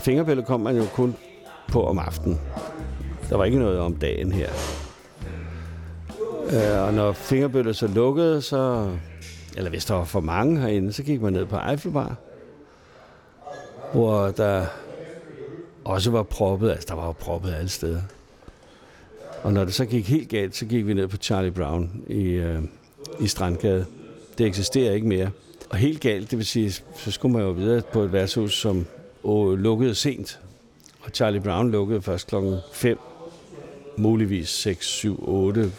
fingerbølle kom man jo kun på om aftenen. Der var ikke noget om dagen her. Øh, og når fingerbølle så lukkede, så... Eller hvis der var for mange herinde, så gik man ned på Eiffelbar. Hvor der også var proppet. Altså, der var jo proppet alle steder. Og når det så gik helt galt, så gik vi ned på Charlie Brown i, øh, i Strandgade. Det eksisterer ikke mere. Og helt galt, det vil sige, så skulle man jo videre på et værtshus, som og lukkede sent. Og Charlie Brown lukkede først klokken 5, muligvis 6, 7, 8,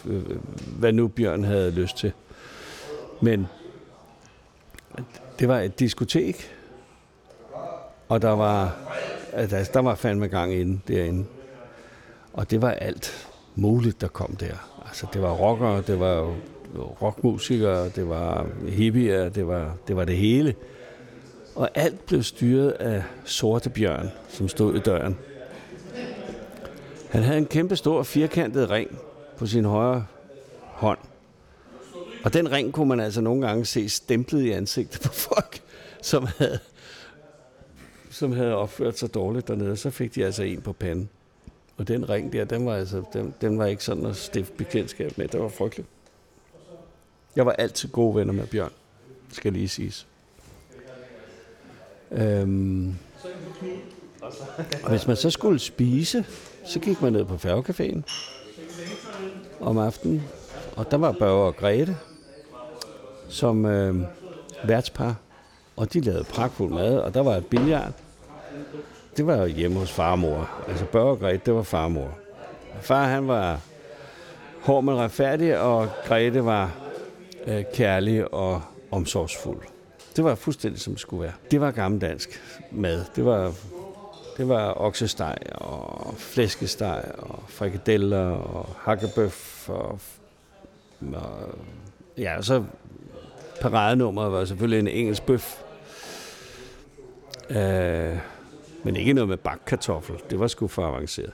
hvad nu Bjørn havde lyst til. Men det var et diskotek, og der var, altså, der var fandme gang inde derinde. Og det var alt muligt, der kom der. Altså, det var rockere, det var rockmusikere, det var hippier, det var det, var det hele. Og alt blev styret af Sorte Bjørn, som stod i døren. Han havde en kæmpe stor firkantet ring på sin højre hånd. Og den ring kunne man altså nogle gange se stemplet i ansigtet på folk, som havde, som havde opført sig dårligt dernede. Så fik de altså en på panden. Og den ring der, den var, altså, den, den var ikke sådan at stifte bekendtskab med. Det var frygteligt. Jeg var altid gode venner med Bjørn, skal lige siges. Øhm, og hvis man så skulle spise, så gik man ned på færgecaféen om aftenen. Og der var Børge og Grete som øh, værtspar. Og de lavede pragtfuld mad, og der var et billard. Det var hjemme hos farmor. Altså Børge og Grete, det var farmor. Far, han var hård, men retfærdig, og Grete var øh, kærlig og omsorgsfuld. Det var fuldstændig som det skulle være. Det var gammeldansk mad. Det var, det var oksesteg og flæskesteg og frikadeller og hakkebøf og, og ja, og så paradenummeret var selvfølgelig en engelsk bøf. Øh, men ikke noget med bakkartoffel. Det var sgu for avanceret.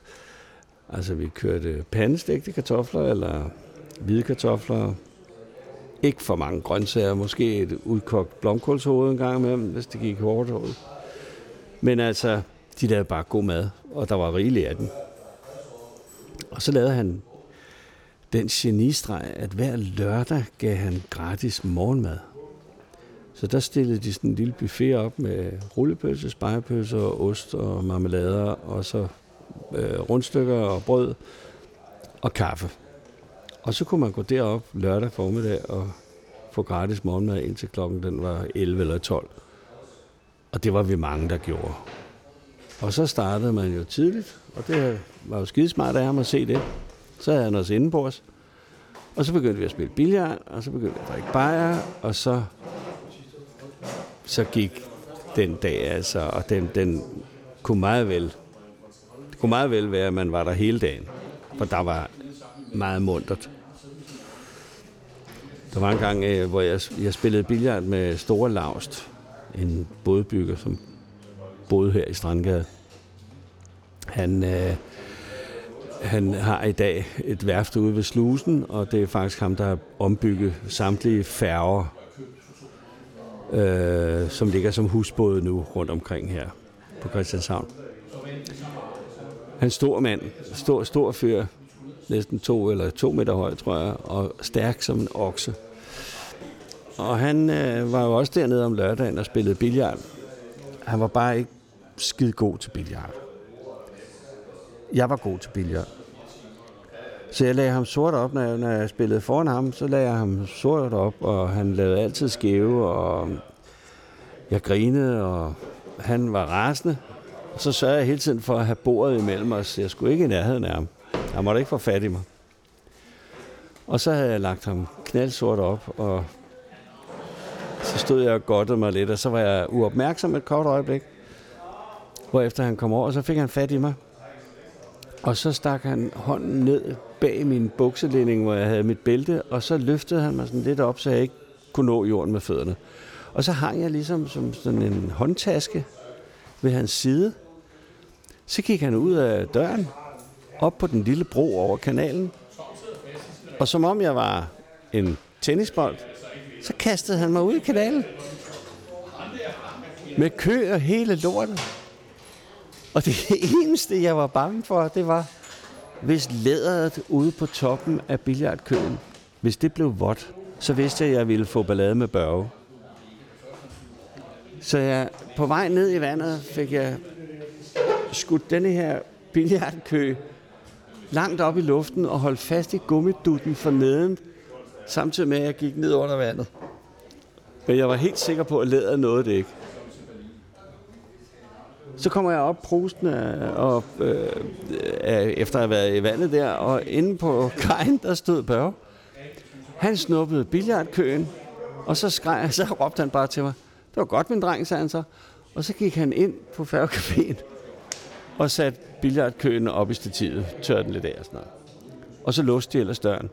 Altså, vi kørte pandestegte kartofler, eller hvide kartofler, ikke for mange grøntsager, måske et udkogt blomkålshoved en gang imellem, hvis det gik hårdt ud. Men altså, de lavede bare god mad, og der var rigeligt af den. Og så lavede han den genistreg, at hver lørdag gav han gratis morgenmad. Så der stillede de sådan en lille buffet op med rullepølse, spejepølse og ost og marmelader, og så øh, rundstykker og brød og kaffe. Og så kunne man gå derop lørdag formiddag og få gratis morgenmad indtil klokken den var 11 eller 12. Og det var vi mange, der gjorde. Og så startede man jo tidligt, og det var jo skidesmart af ham at se det. Så havde han os inde på os. Og så begyndte vi at spille billard, og så begyndte vi at drikke bajer, og så, så gik den dag altså, og den, den kunne meget vel, det kunne meget vel være, at man var der hele dagen. For der var meget muntert. Der var en gang, øh, hvor jeg, jeg spillede billard med Store Laust, en bådbygger, som boede her i Strandgade. Han, øh, han har i dag et værft ude ved Slusen, og det er faktisk ham, der har ombygget samtlige færger, øh, som ligger som husbåde nu rundt omkring her på Christianshavn. Han stor mand, stor, stor fyr, næsten to eller to meter høj, tror jeg, og stærk som en okse. Og han øh, var jo også dernede om lørdagen og spillede billard. Han var bare ikke skide god til billard. Jeg var god til billard. Så jeg lagde ham sort op, når jeg, når jeg spillede foran ham, så lagde jeg ham sort op, og han lavede altid skæve, og jeg grinede, og han var rasende. Og så sørgede jeg hele tiden for at have bordet imellem os. Jeg skulle ikke i nærheden af ham. Han måtte ikke få fat i mig. Og så havde jeg lagt ham knaldsort op, og så stod jeg og godtede mig lidt, og så var jeg uopmærksom et kort øjeblik. Hvorefter han kom over, og så fik han fat i mig. Og så stak han hånden ned bag min bukselænding, hvor jeg havde mit bælte, og så løftede han mig sådan lidt op, så jeg ikke kunne nå jorden med fødderne. Og så hang jeg ligesom som sådan en håndtaske ved hans side. Så gik han ud af døren, op på den lille bro over kanalen. Og som om jeg var en tennisbold, så kastede han mig ud i kanalen. Med kø og hele lorten. Og det eneste, jeg var bange for, det var, hvis læderet ude på toppen af billiardkøen, hvis det blev vådt, så vidste jeg, at jeg ville få ballade med børge. Så jeg, på vej ned i vandet fik jeg skudt denne her billiardkø langt op i luften og holdt fast i gummidutten for neden, samtidig med, at jeg gik ned under vandet. Men jeg var helt sikker på, at læderet nåede det ikke. Så kommer jeg op prusten og, øh, efter at have været i vandet der, og inde på kajen, der stod Børge. Han snuppede billardkøen, og så, skreg, så råbte han bare til mig, det var godt, min dreng, sagde han så. Og så gik han ind på færgecaféen og satte billardkøen op i stativet, tørrede den lidt af og sådan noget. Og så låste de ellers døren.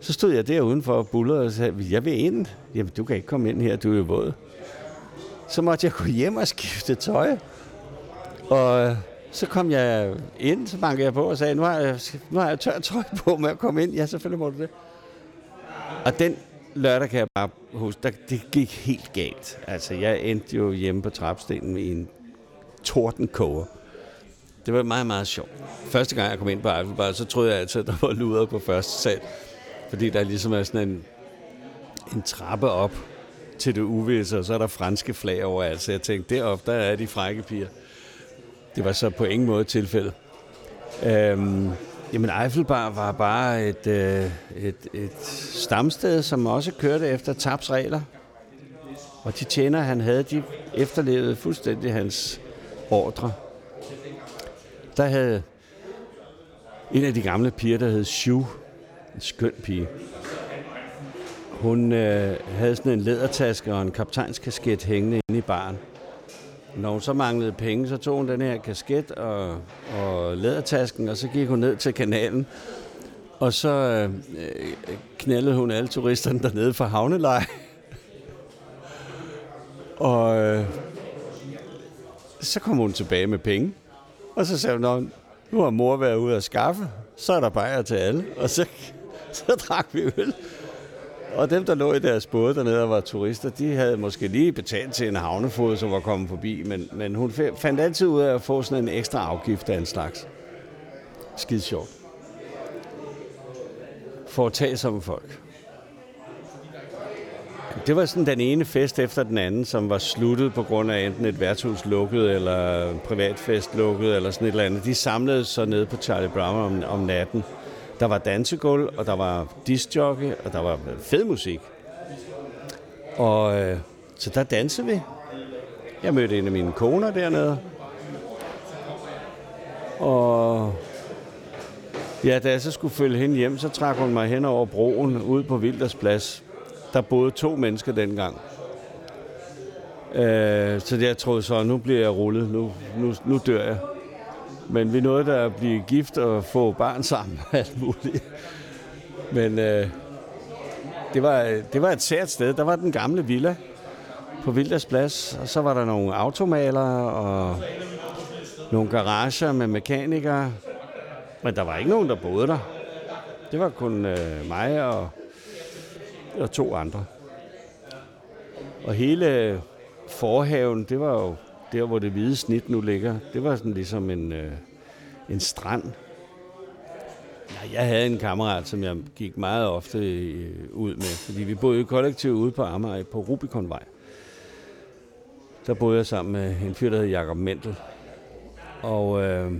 Så stod jeg der udenfor og bullerede og sagde, jeg vil ind. Jamen, du kan ikke komme ind her, du er jo våd. Så måtte jeg gå hjem og skifte tøj. Og øh, så kom jeg ind, så bankede jeg på og sagde, nu har jeg, nu har jeg tørt tøj på med at komme ind. Ja, selvfølgelig må du det. Og den lørdag kan jeg bare huske, der, det gik helt galt. Altså, jeg endte jo hjemme på trapstenen i en tordenkoger. Det var meget, meget sjovt. Første gang jeg kom ind på Eiffelbar, så troede jeg altid, at der var luder på første sal. Fordi der ligesom er sådan en, en trappe op til det uvisse, og så er der franske flag over alt. Så jeg tænkte, deroppe, der er de frække piger. Det var så på ingen måde tilfældet. Øhm, jamen, Eiffelbar var bare et, øh, et, et stamsted, som også kørte efter tabsregler. Og de tjener, han havde, de efterlevede fuldstændig hans ordre. Der havde en af de gamle piger, der hed Shu, en skøn pige. Hun øh, havde sådan en lædertaske og en kaptajnskasket hængende inde i baren. Når hun så manglede penge, så tog hun den her kasket og, og lædertasken, og så gik hun ned til kanalen. Og så øh, knaldede hun alle turisterne dernede fra havneleje. og øh, så kom hun tilbage med penge. Og så sagde hun, nu har mor været ude at skaffe, så er der bajer til alle. Og så, så drak vi øl. Og dem, der lå i deres både dernede og var turister, de havde måske lige betalt til en havnefod, som var kommet forbi, men, men hun fandt altid ud af at få sådan en ekstra afgift af en slags. Skide sjovt. For at tage som folk. Det var sådan den ene fest efter den anden, som var sluttet på grund af enten et værtshus lukket, eller privatfest lukket, eller sådan et eller andet. De samledes så nede på Charlie Brown om, om natten. Der var dansegulv, og der var discjockey, og der var fed musik. Og øh, så der dansede vi. Jeg mødte en af mine koner dernede. Og ja, da jeg så skulle følge hende hjem, så trak hun mig hen over broen ud på Vildersplads. Der boede to mennesker dengang. Øh, så jeg troede så, nu bliver jeg rullet. Nu, nu, nu dør jeg. Men vi nåede der at blive gift og få barn sammen og alt muligt. Men øh, det, var, det var et sært sted. Der var den gamle villa på Vildas Plads, og så var der nogle automalere og nogle garager med mekanikere. Men der var ikke nogen, der boede der. Det var kun øh, mig og, og to andre. Og hele forhaven, det var jo der hvor det hvide snit nu ligger, det var sådan ligesom en, øh, en strand. Ja, jeg havde en kammerat, som jeg gik meget ofte øh, ud med, fordi vi boede i kollektiv ude på Amager på Rubikonvej. Der boede jeg sammen med en fyr, der hed Jacob Mendel. Og øh,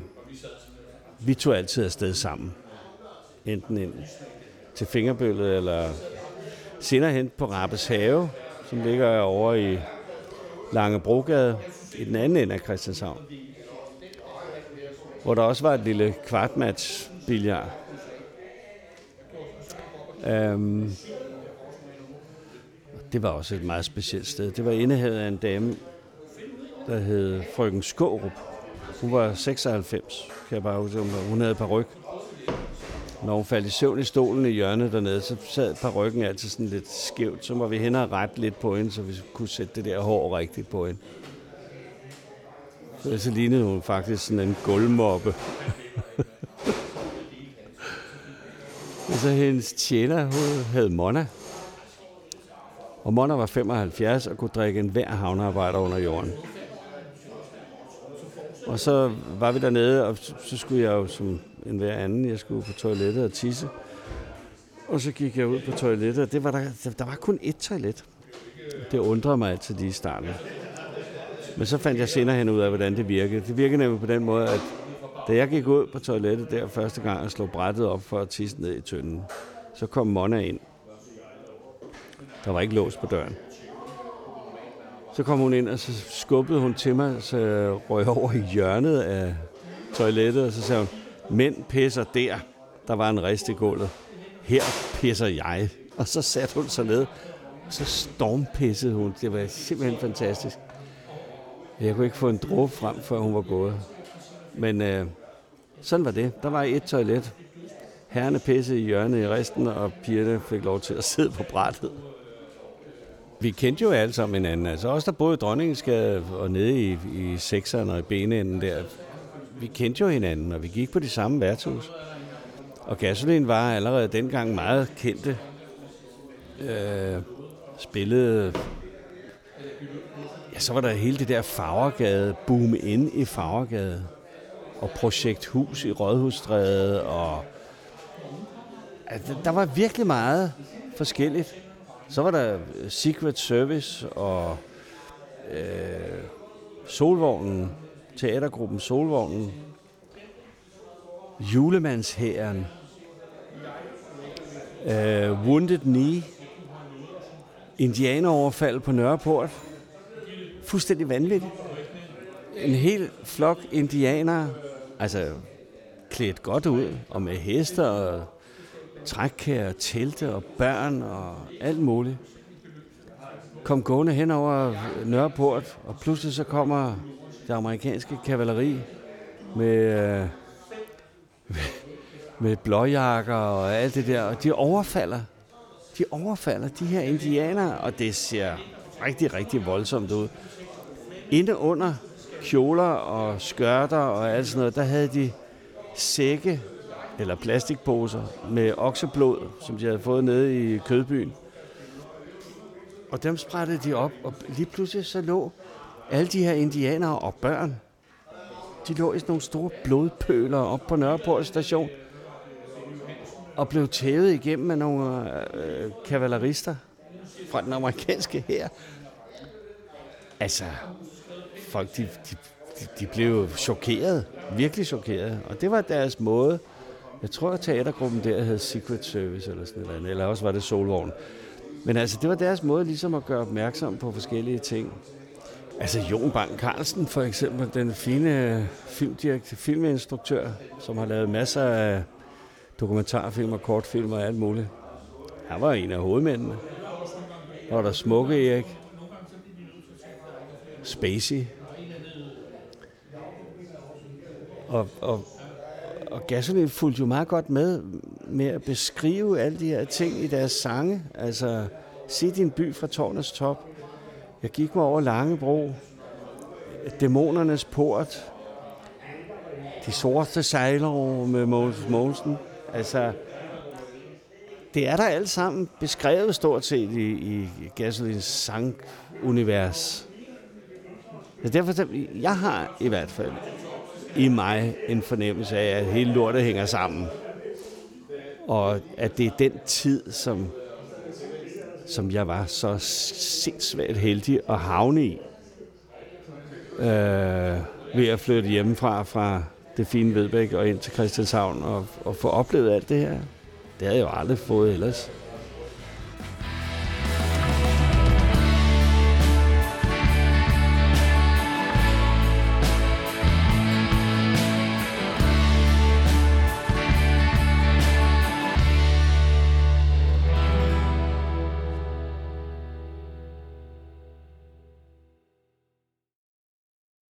vi tog altid afsted sammen. Enten ind til Fingerbøllet, eller senere hen på Rappes Have, som ligger over i Lange Brogade i den anden ende af Christianshavn. Hvor der også var et lille kvartmatch billard. Um, øhm, det var også et meget specielt sted. Det var indehavet af en dame, der hed Frøken Skårup. Hun var 96, kan jeg bare huske. Hun havde ryg. Når hun faldt i søvn i stolen i hjørnet dernede, så sad parrykken altid sådan lidt skævt. Så må vi hen og rette lidt på hende, så vi kunne sætte det der hår rigtigt på hende. Så, så lignede hun faktisk sådan en gulvmoppe. og så hendes tjener, hun hed Mona. Og Mona var 75 og kunne drikke en hver havnearbejder under jorden. Og så var vi dernede, og så skulle jeg jo som en hver anden, jeg skulle på toilettet og tisse. Og så gik jeg ud på toilettet, og det var der, der var kun ét toilet. Det undrede mig altid lige i starten. Men så fandt jeg senere hen ud af, hvordan det virkede. Det virkede nemlig på den måde, at da jeg gik ud på toilettet der første gang og slog brættet op for at tisse ned i tønden, så kom Mona ind. Der var ikke lås på døren. Så kom hun ind, og så skubbede hun til mig, så røg over i hjørnet af toilettet, og så sagde hun, mænd pisser der. Der var en rist i gulvet. Her pisser jeg. Og så satte hun sig ned, og så stormpissede hun. Det var simpelthen fantastisk. Jeg kunne ikke få en dråbe frem, før hun var gået. Men øh, sådan var det. Der var et toilet. Herrene pissede i hjørnet i resten, og pigerne fik lov til at sidde på brættet. Vi kendte jo alle sammen hinanden. Altså også der boede i Dronningsgade og nede i, i sekseren og i benenden der. Vi kendte jo hinanden, og vi gik på de samme værtshus. Og Gasolin var allerede dengang meget kendte. Øh, spillede... Ja, så var der hele det der Farvergade, boom ind i Farvergade. Og Projekt Hus i Rådhusstræde, og... Altså, der var virkelig meget forskelligt. Så var der øh, Secret Service og øh, Solvognen, teatergruppen Solvognen, Julemandshæren, øh, Wounded Knee, Indianeroverfald på Nørreport. Fuldstændig vanvittigt. En hel flok indianere, altså klædt godt ud, og med hester og trækkær, telte og børn og alt muligt. Kom gående hen over Nørreport, og pludselig så kommer det amerikanske kavaleri med, øh, med blåjakker og alt det der, og de overfalder. De overfalder de her indianere, og det ser rigtig, rigtig voldsomt ud. Inde under kjoler og skørter og alt sådan noget, der havde de sække eller plastikposer med okseblod, som de havde fået nede i kødbyen. Og dem sprættede de op, og lige pludselig så lå alle de her indianere og børn, de lå i sådan nogle store blodpøler op på Nørreport station, og blev tævet igennem af nogle øh, kavalerister fra den amerikanske her. Altså, folk de, de, de blev chokeret, virkelig chokeret, og det var deres måde jeg tror, at teatergruppen der hed Secret Service eller sådan noget, eller også var det Solvogn. Men altså, det var deres måde ligesom at gøre opmærksom på forskellige ting. Altså Jon Bang Carlsen for eksempel, den fine øh, filmdirektør, filminstruktør, som har lavet masser af dokumentarfilm og kortfilm og alt muligt. Han var en af hovedmændene. Og var der Smukke Erik, Spacey, og, og og Gasoline fulgte jo meget godt med med at beskrive alle de her ting i deres sange. Altså, se din by fra tårnets top. Jeg gik mig over Langebro. Dæmonernes port. De sorte sejlere med Mogens Mogensen. Altså, det er der alt sammen beskrevet stort set i, i Gasolins sangunivers. Så derfor, jeg har i hvert fald i mig en fornemmelse af, at hele lortet hænger sammen. Og at det er den tid, som, som jeg var så sindssygt heldig at havne i. Øh, ved at flytte hjemmefra fra det fine Vedbæk og ind til Christianshavn og, og få oplevet alt det her. Det havde jeg jo aldrig fået ellers.